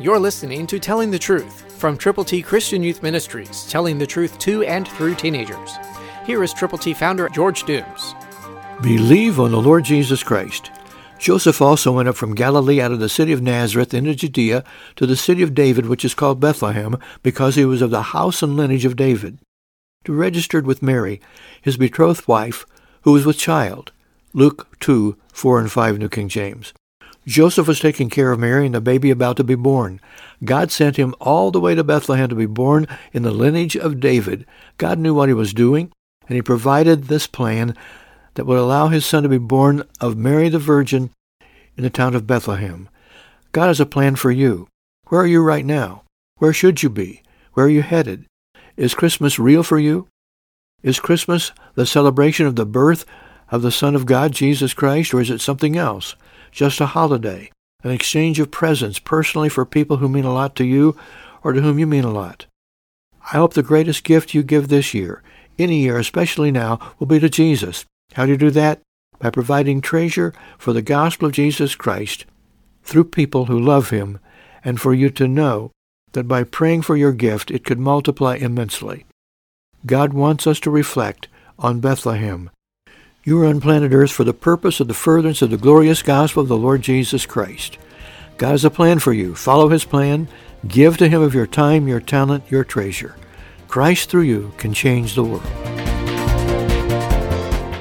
You're listening to Telling the Truth from Triple T Christian Youth Ministries, telling the truth to and through teenagers. Here is Triple T founder George Dooms. Believe on the Lord Jesus Christ. Joseph also went up from Galilee out of the city of Nazareth into Judea to the city of David, which is called Bethlehem, because he was of the house and lineage of David, to registered with Mary, his betrothed wife, who was with child. Luke 2, 4 and 5, New King James. Joseph was taking care of Mary and the baby about to be born. God sent him all the way to Bethlehem to be born in the lineage of David. God knew what he was doing, and he provided this plan that would allow his son to be born of Mary the Virgin in the town of Bethlehem. God has a plan for you. Where are you right now? Where should you be? Where are you headed? Is Christmas real for you? Is Christmas the celebration of the birth of the Son of God, Jesus Christ, or is it something else? Just a holiday, an exchange of presents personally for people who mean a lot to you or to whom you mean a lot. I hope the greatest gift you give this year, any year, especially now, will be to Jesus. How do you do that? By providing treasure for the gospel of Jesus Christ through people who love him, and for you to know that by praying for your gift it could multiply immensely. God wants us to reflect on Bethlehem. You are on planet Earth for the purpose of the furtherance of the glorious gospel of the Lord Jesus Christ. God has a plan for you. Follow his plan. Give to him of your time, your talent, your treasure. Christ through you can change the world.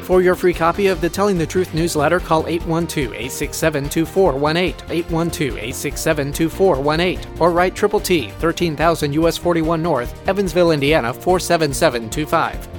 For your free copy of the Telling the Truth newsletter, call 812-867-2418, 812-867-2418, or write Triple T, 13,000 US 41 North, Evansville, Indiana 47725.